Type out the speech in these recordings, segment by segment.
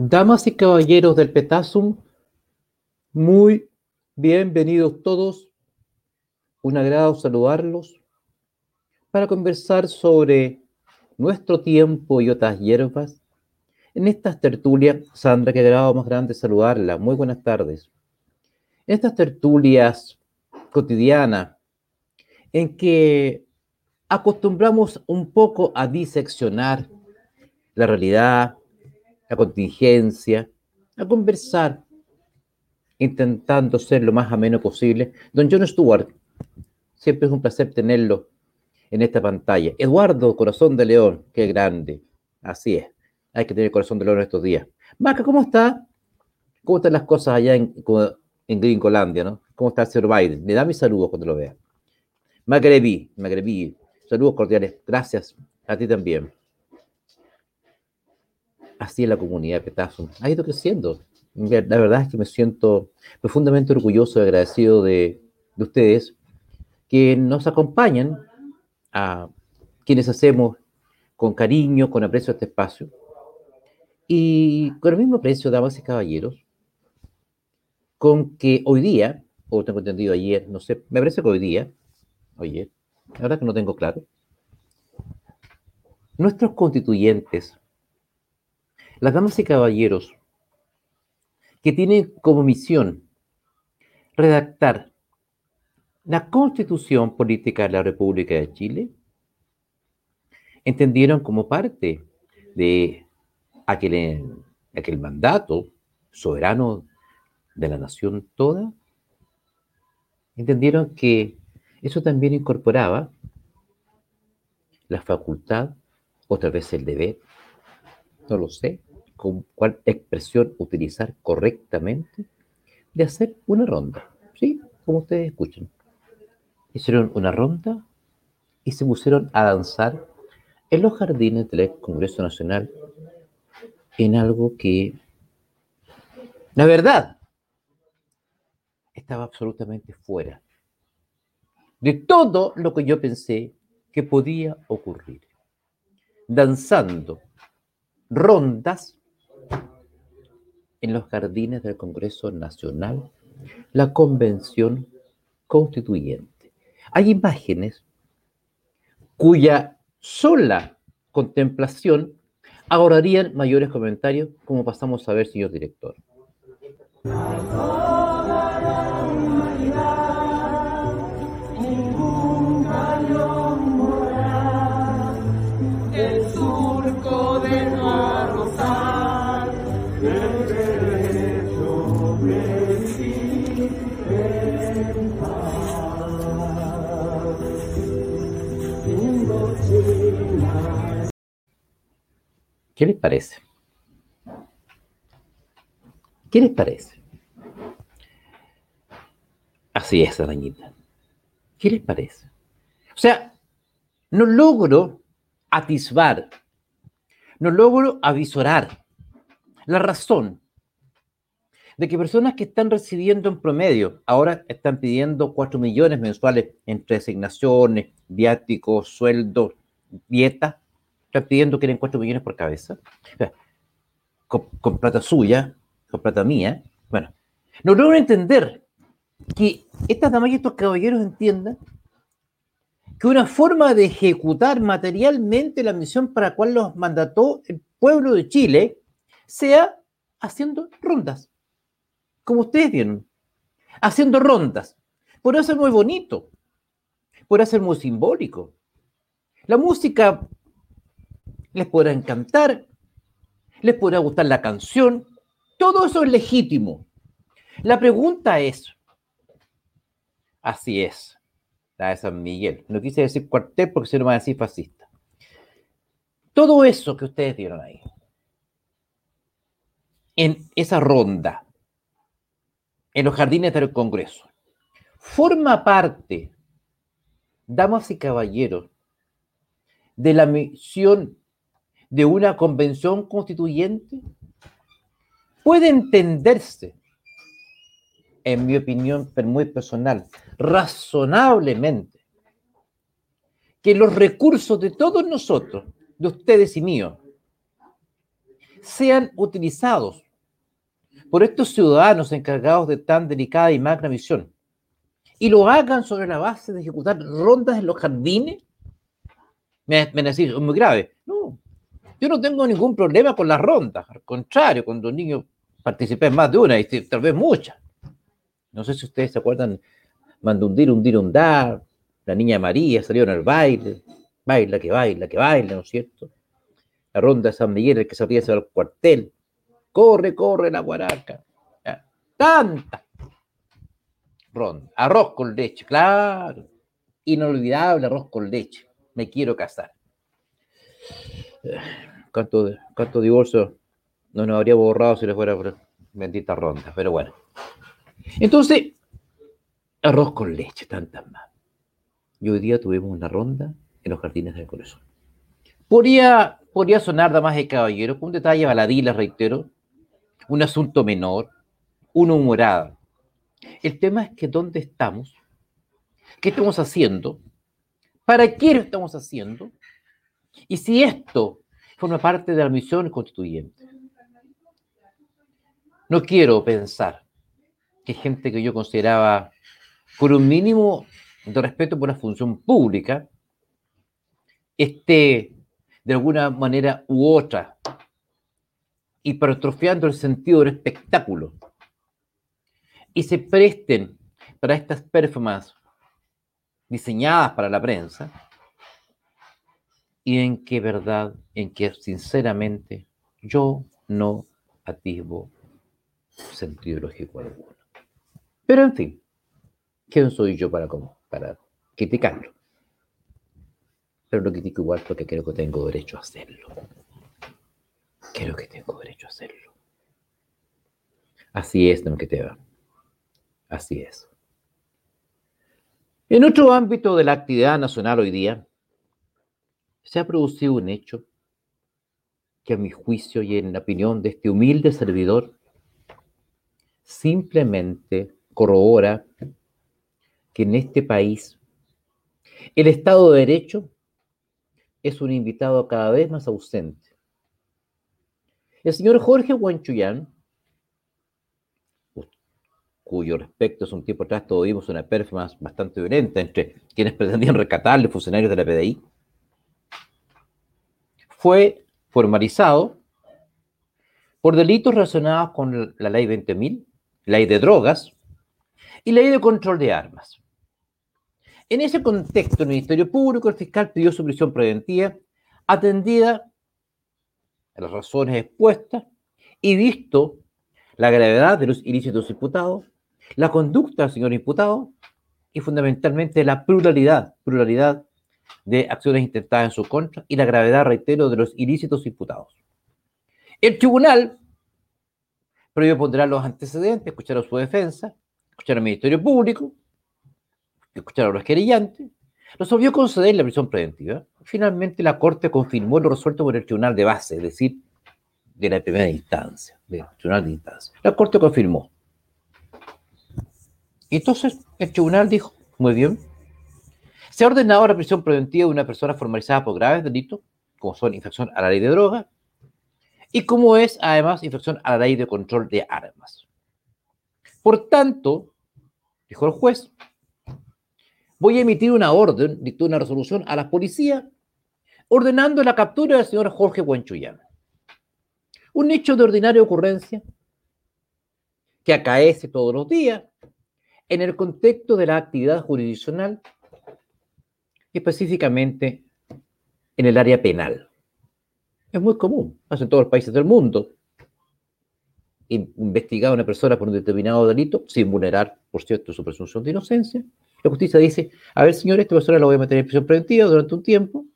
Damas y caballeros del Petasum, muy bienvenidos todos. Un agrado saludarlos para conversar sobre nuestro tiempo y otras hierbas. En estas tertulias, Sandra, que grado más grande saludarla. Muy buenas tardes. Estas tertulias cotidianas, en que acostumbramos un poco a diseccionar la realidad, la contingencia, a conversar, intentando ser lo más ameno posible. Don John Stewart, siempre es un placer tenerlo en esta pantalla. Eduardo, corazón de león, qué grande. Así es, hay que tener corazón de león estos días. Maca, ¿cómo está? ¿Cómo están las cosas allá en, en Gringolandia, no? ¿Cómo está el señor Biden? Le da mis saludos cuando lo vea. Magrebi, Magrebi, saludos cordiales. Gracias a ti también así la comunidad Petazo. Ha ido creciendo. La verdad es que me siento profundamente orgulloso y agradecido de, de ustedes que nos acompañan a quienes hacemos con cariño, con aprecio este espacio. Y con el mismo aprecio, damas y caballeros, con que hoy día, o tengo entendido ayer, no sé, me parece que hoy día, ayer, la verdad que no tengo claro, nuestros constituyentes las damas y caballeros que tienen como misión redactar la constitución política de la República de Chile, entendieron como parte de aquel, aquel mandato soberano de la nación toda, entendieron que eso también incorporaba la facultad, otra vez el deber, no lo sé, con cuál expresión utilizar correctamente, de hacer una ronda. ¿Sí? Como ustedes escuchan. Hicieron una ronda y se pusieron a danzar en los jardines del Congreso Nacional en algo que, la verdad, estaba absolutamente fuera de todo lo que yo pensé que podía ocurrir. Danzando rondas en los jardines del Congreso Nacional la Convención Constituyente. Hay imágenes cuya sola contemplación ahorrarían mayores comentarios, como pasamos a ver, señor director. ¿Qué les parece? ¿Qué les parece? Así es, arañita. ¿Qué les parece? O sea, no logro atisbar, no logro avisorar la razón de que personas que están recibiendo en promedio, ahora están pidiendo 4 millones mensuales entre asignaciones, viáticos, sueldos, dieta, están pidiendo que eran 4 millones por cabeza, con, plata suya, con plata mía. Bueno, no logro entender que estas damas y estos caballeros entiendan que una forma de ejecutar materialmente la misión para la cual los mandató el pueblo de Chile sea haciendo rondas, como ustedes vieron, haciendo rondas. Por ser muy bonito, por ser muy simbólico. La música les podrá encantar, les podrá gustar la canción, todo eso es legítimo. La pregunta es, así es, la de San Miguel, no quise decir cuartel porque se no va a decir fascista. Todo eso que ustedes vieron ahí, en esa ronda, en los jardines del Congreso, forma parte, damas y caballeros, de la misión de una convención constituyente puede entenderse, en mi opinión muy personal, razonablemente, que los recursos de todos nosotros, de ustedes y míos, sean utilizados por estos ciudadanos encargados de tan delicada y magna misión y lo hagan sobre la base de ejecutar rondas en los jardines, me, decís, es muy grave. No, yo no tengo ningún problema con las rondas, al contrario, cuando niños participen más de una y tal vez muchas. No sé si ustedes se acuerdan, Mandundir, un dirundar, la niña María salió en el baile, baila que baila, que baila, ¿no es cierto? La ronda de San Miguel, el que salía al cuartel, corre, corre la guaraca, tanta ronda, arroz con leche, claro, inolvidable arroz con leche, me quiero casar. ¿Cuánto, cuánto divorcio no nos habría borrado si le fuera bendita ronda? Pero bueno. Entonces, arroz con leche, tantas más. Y hoy día tuvimos una ronda en los jardines del corazón. Podría, podría sonar, damas y caballeros, un detalle baladí, les reitero, un asunto menor, una humorada. El tema es que dónde estamos, qué estamos haciendo, para qué lo estamos haciendo, y si esto forma parte de la misión constituyente. No quiero pensar que gente que yo consideraba con un mínimo de respeto por la función pública esté de alguna manera u otra hipertrofiando el sentido del espectáculo y se presten para estas performances diseñadas para la prensa y en que verdad, en que sinceramente yo no atisbo sentido lógico alguno. Pero en fin, ¿quién soy yo para, para criticarlo? Pero lo critico igual porque creo que tengo derecho a hacerlo. Creo que tengo derecho a hacerlo. Así es, don va. Así es. En otro ámbito de la actividad nacional hoy día, se ha producido un hecho que a mi juicio y en la opinión de este humilde servidor, simplemente corrobora que en este país el Estado de Derecho es un invitado cada vez más ausente. El señor Jorge Huanchuyán, cuyo respecto es un tiempo atrás todos vimos una performance bastante violenta entre quienes pretendían rescatarle funcionarios de la PDI, fue formalizado por delitos relacionados con la ley 20.000, ley de drogas y ley de control de armas. En ese contexto, el Ministerio Público, el fiscal pidió su prisión preventiva, atendida a las razones expuestas y visto la gravedad de los ilícitos imputados, la conducta del señor imputado y fundamentalmente la pluralidad, pluralidad de acciones intentadas en su contra y la gravedad, reitero, de los ilícitos imputados. El tribunal, previo ponderar los antecedentes, escuchar a su defensa, escuchar al Ministerio Público, escuchar a los querellantes, resolvió conceder la prisión preventiva. Finalmente, la Corte confirmó lo resuelto por el Tribunal de Base, es decir, de la primera instancia, del Tribunal de Instancia. La Corte confirmó. Entonces, el Tribunal dijo, muy bien, se ha ordenado la prisión preventiva de una persona formalizada por graves delitos, como son infracción a la ley de droga, y como es además infracción a la ley de control de armas. Por tanto, dijo el juez, voy a emitir una orden, dictó una resolución a la policía, ordenando la captura del señor Jorge Huenchuyán. Un hecho de ordinaria ocurrencia que acaece todos los días en el contexto de la actividad jurisdiccional específicamente en el área penal. Es muy común, pasa en todos los países del mundo. Investigar a una persona por un determinado delito, sin vulnerar, por cierto, su presunción de inocencia. La justicia dice, a ver, señor, esta persona la voy a meter en prisión preventiva durante un tiempo,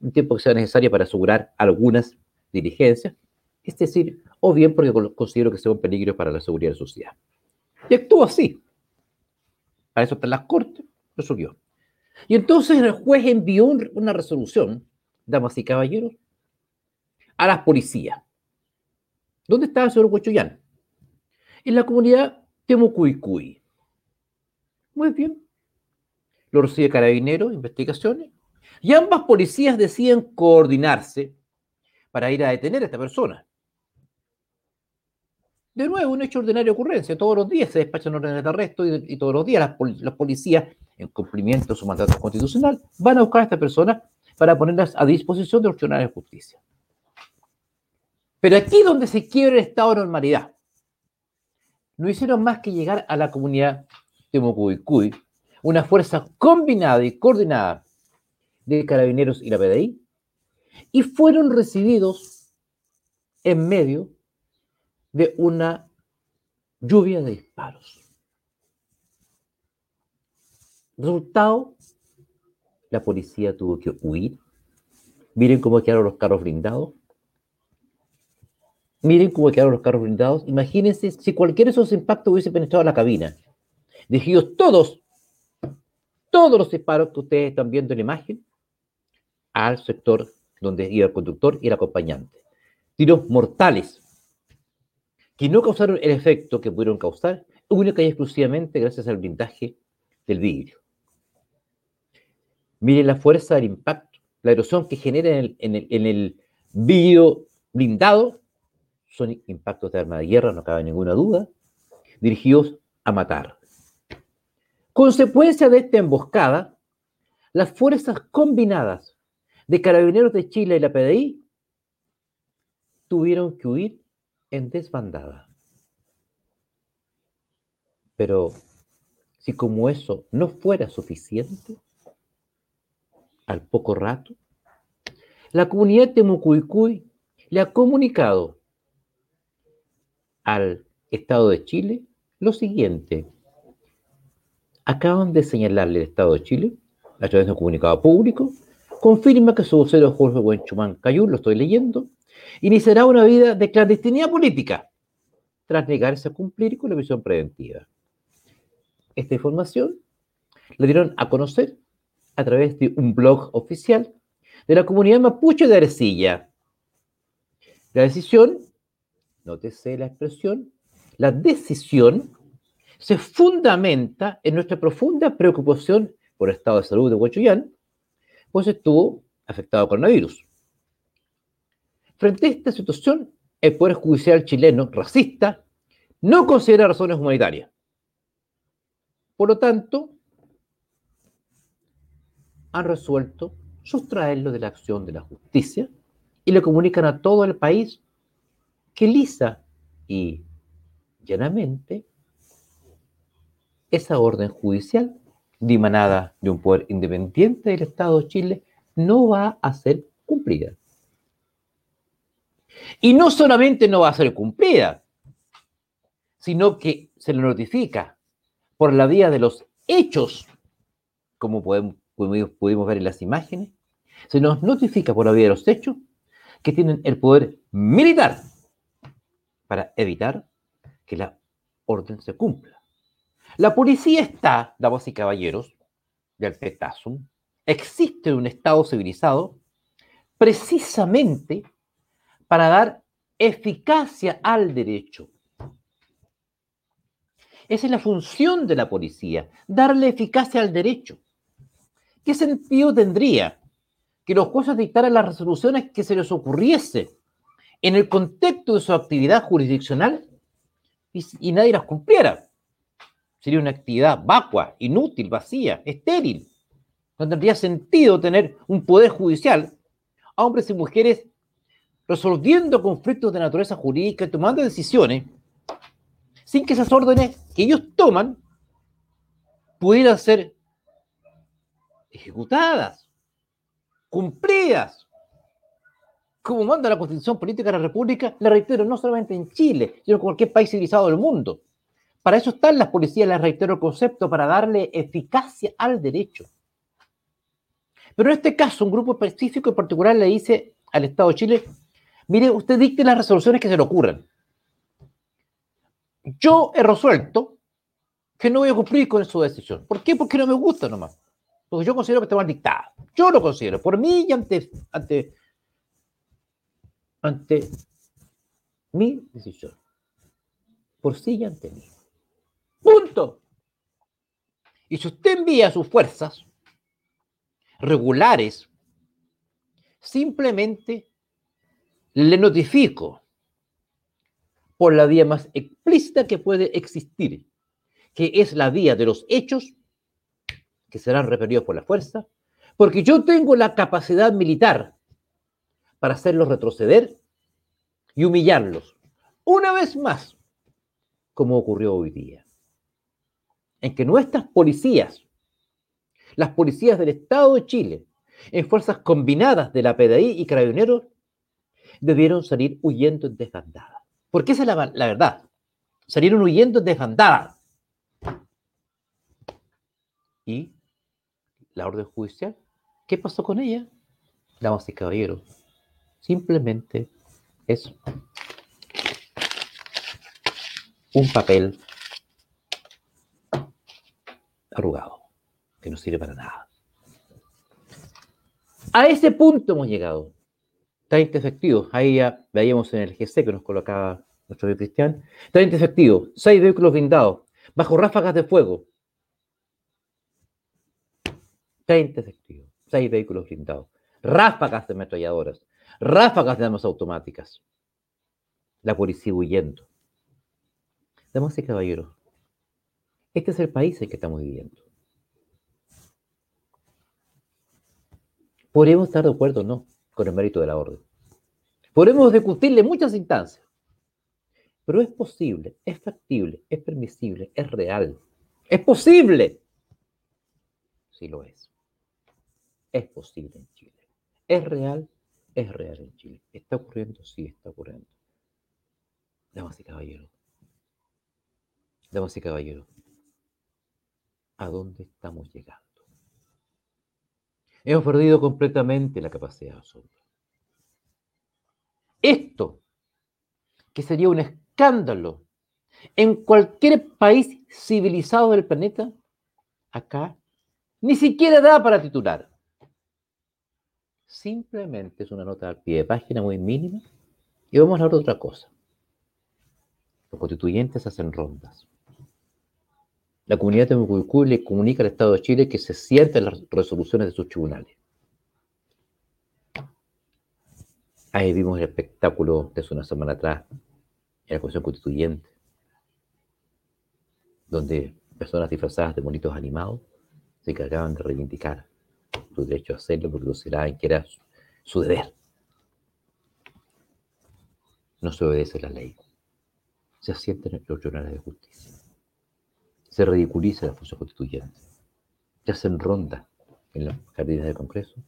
un tiempo que sea necesario para asegurar algunas diligencias, es decir, o bien porque considero que sea un peligro para la seguridad de la sociedad. Y actúa así. Para eso están las cortes, resolvió. Y entonces el juez envió una resolución, damas y caballeros, a las policías. ¿Dónde estaba el señor Huachoyán? En la comunidad Temucuicuy. Muy bien. Lo recibe Carabineros, investigaciones, y ambas policías deciden coordinarse para ir a detener a esta persona. De nuevo, un hecho de ocurrencia. Todos los días se despachan órdenes de arresto y, todos los días las, policías, en cumplimiento de su mandato constitucional, van a buscar a estas personas para ponerlas a disposición de los tribunales de justicia. Pero aquí donde se quiebra el estado de normalidad, no hicieron más que llegar a la comunidad de Mocuicuy, una fuerza combinada y coordinada de carabineros y la PDI, y fueron recibidos en medio de una lluvia de disparos. Resultado, la policía tuvo que huir. Miren cómo quedaron los carros blindados. Miren cómo quedaron los carros blindados. Imagínense si cualquiera de esos impactos hubiese penetrado la cabina. Dirigidos todos, todos los disparos que ustedes están viendo en la imagen, al sector donde iba el conductor y el acompañante. Tiros mortales que no causaron el efecto que pudieron causar única y exclusivamente gracias al blindaje del vidrio. Miren la fuerza del impacto, la erosión que genera en el, en vidrio blindado. Son impactos de arma de guerra, no cabe ninguna duda, dirigidos a matar. Consecuencia de esta emboscada, las fuerzas combinadas de Carabineros de Chile y la PDI tuvieron que huir en desbandada. Pero si como eso no fuera suficiente, al poco rato, la comunidad de Mucuicuy le ha comunicado al Estado de Chile lo siguiente. Acaban de señalarle al Estado de Chile, a través de un comunicado público, confirma que su vocero Jorge Buenchumán Cayú, lo estoy leyendo, iniciará una vida de clandestinidad política tras negarse a cumplir con la visión preventiva. Esta información la dieron a conocer a través de un blog oficial de la comunidad mapuche de Arecilla. La decisión, nótese la expresión, la decisión se fundamenta en nuestra profunda preocupación por el estado de salud de Huachuyán, pues estuvo afectado por coronavirus. Frente a esta situación, el Poder Judicial chileno, racista, no considera razones humanitarias. Por lo tanto, han resuelto sustraerlo de la acción de la justicia y le comunican a todo el país que lisa y llanamente esa orden judicial dimanada de un poder independiente del Estado de Chile no va a ser cumplida. Y no solamente no va a ser cumplida, sino que se le notifica por la vía de los hechos, como podemos, pudimos ver en las imágenes, se nos notifica por la vía de los hechos que tienen el poder militar para evitar que la orden se cumpla. La policía está, damas y caballeros, del petasum, existe un Estado civilizado precisamente para dar eficacia al derecho. Esa es la función de la policía, darle eficacia al derecho. ¿Qué sentido tendría que los jueces dictaran las resoluciones que se les ocurriese en el contexto de su actividad jurisdiccional y, nadie las cumpliera? Sería una actividad vacua, inútil, vacía, estéril. No tendría sentido tener un poder judicial a hombres y mujeres resolviendo conflictos de naturaleza jurídica, tomando decisiones, sin que esas órdenes que ellos toman pudieran ser ejecutadas, cumplidas, como manda la Constitución Política de la República, le reitero, no solamente en Chile, sino en cualquier país civilizado del mundo. Para eso están las policías, les reitero el concepto, para darle eficacia al derecho. Pero en este caso, un grupo específico en particular le dice al Estado de Chile, Mire, usted dicte las resoluciones que se le ocurran. Yo he resuelto que no voy a cumplir con su decisión. ¿Por qué? Porque no me gusta nomás. Porque yo considero que está mal dictada. Yo lo considero, por mí y ante, ante, ante mi decisión. Por sí y ante mí. Punto. Y si usted envía sus fuerzas regulares, simplemente le notifico por la vía más explícita que puede existir, que es la vía de los hechos que serán repelidos por la fuerza, porque yo tengo la capacidad militar para hacerlos retroceder y humillarlos una vez más, como ocurrió hoy día, en que nuestras policías, las policías del Estado de Chile, en fuerzas combinadas de la PDI y carabineros, debieron salir huyendo en desbandada. Porque esa es la, la verdad. Salieron huyendo en desbandada. Y la orden judicial, ¿qué pasó con ella? Damas y caballeros, simplemente es un papel arrugado, que no sirve para nada. A ese punto hemos llegado. 30 efectivos. Ahí ya veíamos en el GC que nos colocaba nuestro Cristian. 30 efectivos, 6 vehículos blindados, bajo ráfagas de fuego. 30 efectivos, 6 vehículos blindados, ráfagas de ametralladoras, ráfagas de armas automáticas. La policía huyendo. Damas y caballeros, este es el país en que estamos viviendo. Podemos estar de acuerdo o no con el mérito de la orden. Podemos discutirle muchas instancias, pero es posible, es factible, es permisible, es real. Es posible. Sí lo es. Es posible en Chile. Es real, es real en Chile. ¿Está ocurriendo? Sí, está ocurriendo. Damas y caballeros. Damas y caballeros. ¿A dónde estamos llegando? Hemos perdido completamente la capacidad de asombro. Esto, que sería un escándalo en cualquier país civilizado del planeta, acá ni siquiera da para titular. Simplemente es una nota al pie de página muy mínima y vamos a hablar de otra cosa. Los constituyentes hacen rondas. La comunidad de Mucuicú le comunica al Estado de Chile que se sienten las resoluciones de sus tribunales. Ahí vimos el espectáculo de hace una semana atrás en la Comisión Constituyente, donde personas disfrazadas de monitos animados se encargaban de reivindicar su derecho a hacerlo porque consideraban que era su deber. No se obedece la ley. Se asienten los tribunales de justicia se ridiculiza la función constituyente. Se hacen en las jardines del Congreso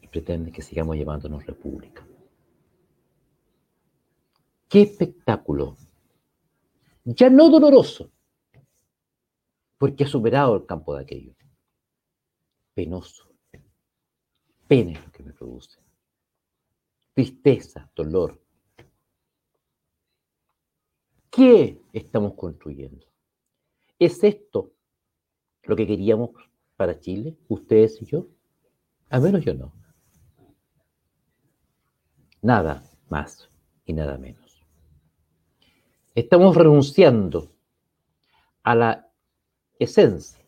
y pretenden que sigamos llamándonos república. ¡Qué espectáculo! Ya no doloroso, porque ha superado el campo de aquello. Penoso. Pena es lo que me produce. Tristeza, dolor, ¿Qué estamos construyendo? ¿Es esto lo que queríamos para Chile, ustedes y yo? A menos yo no. Nada más y nada menos. Estamos renunciando a la esencia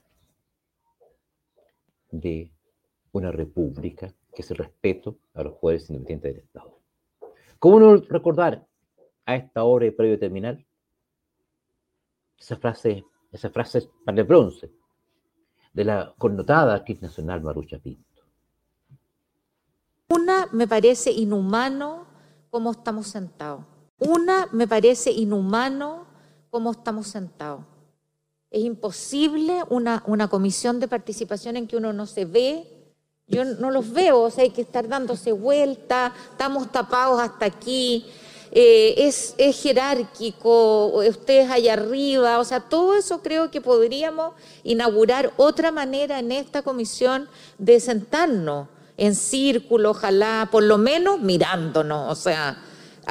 de una república que es el respeto a los poderes independientes del Estado. ¿Cómo no recordar a esta hora y previo terminal esa frase, esa frase para el bronce de la connotada actriz nacional Marucha Pinto. Una me parece inhumano como estamos sentados. Una me parece inhumano como estamos sentados. Es imposible una, una comisión de participación en que uno no se ve. Yo no los veo, o sea, hay que estar dándose vuelta, estamos tapados hasta aquí. Eh, es, es, jerárquico, ustedes allá arriba, o sea, todo eso creo que podríamos inaugurar otra manera en esta comisión de sentarnos en círculo, ojalá, por lo menos mirándonos, o sea,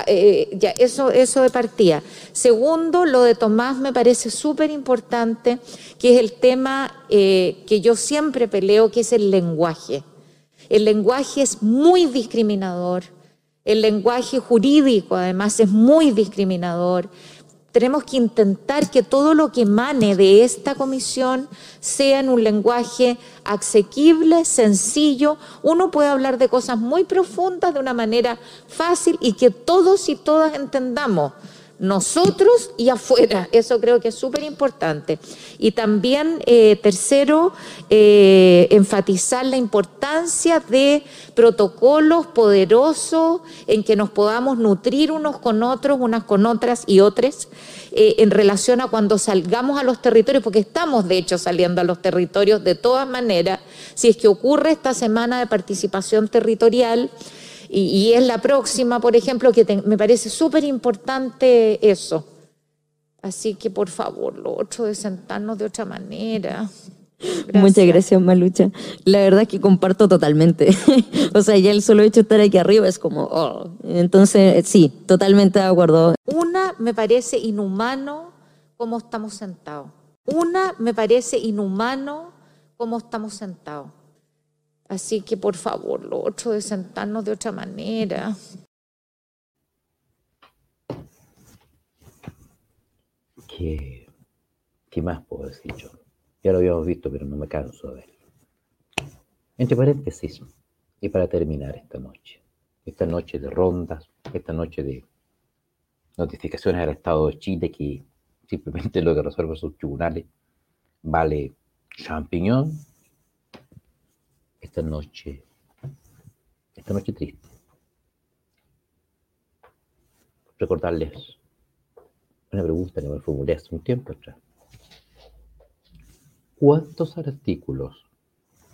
eh, ya, eso, eso de partida. Segundo, lo de Tomás me parece súper importante, que es el tema eh, que yo siempre peleo, que es el lenguaje. El lenguaje es muy discriminador, el lenguaje jurídico, además, es muy discriminador. tenemos que intentar que todo lo que emane de esta comisión sea en un lenguaje asequible, sencillo. Uno puede hablar de cosas muy profundas de una manera fácil y que todos y todas entendamos nosotros y afuera. Eso creo que es súper importante. Y también, eh, tercero, eh, enfatizar la importancia de protocolos poderosos en que nos podamos nutrir unos con otros, unas con otras y otras, eh, en relación a cuando salgamos a los territorios, porque estamos de hecho saliendo a los territorios de todas maneras, si es que ocurre esta semana de participación territorial y, es la próxima, por ejemplo, que me parece súper importante eso. Así que por favor, lo otro de sentarnos de otra manera. Muchas gracias, Malucha. La verdad es que comparto totalmente. o sea, ya el solo hecho de estar aquí arriba es como, oh. Entonces, sí, totalmente de acuerdo. Una, me parece inhumano cómo estamos sentados. Una, me parece inhumano cómo estamos sentados. Así que por favor, lo otro de sentarnos de otra manera. ¿Qué, ¿Qué más puedo decir yo? Ya lo habíamos visto, pero no me canso de verlo. Entre paréntesis, y para terminar esta noche, esta noche de rondas, esta noche de notificaciones al Estado de Chile que simplemente lo que resuelve sus tribunales vale champiñón esta noche, esta noche triste, recordarles una pregunta que me formulé hace un tiempo atrás. ¿Cuántos artículos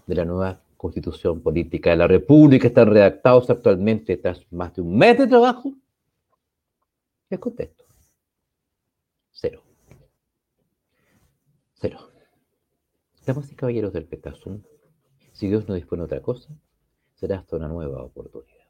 de la nueva constitución política de la República están redactados actualmente tras más de un mes de trabajo? Les contesto. Cero. Cero. Damas y caballeros del Petasum, si Dios no dispone otra cosa, será hasta una nueva oportunidad.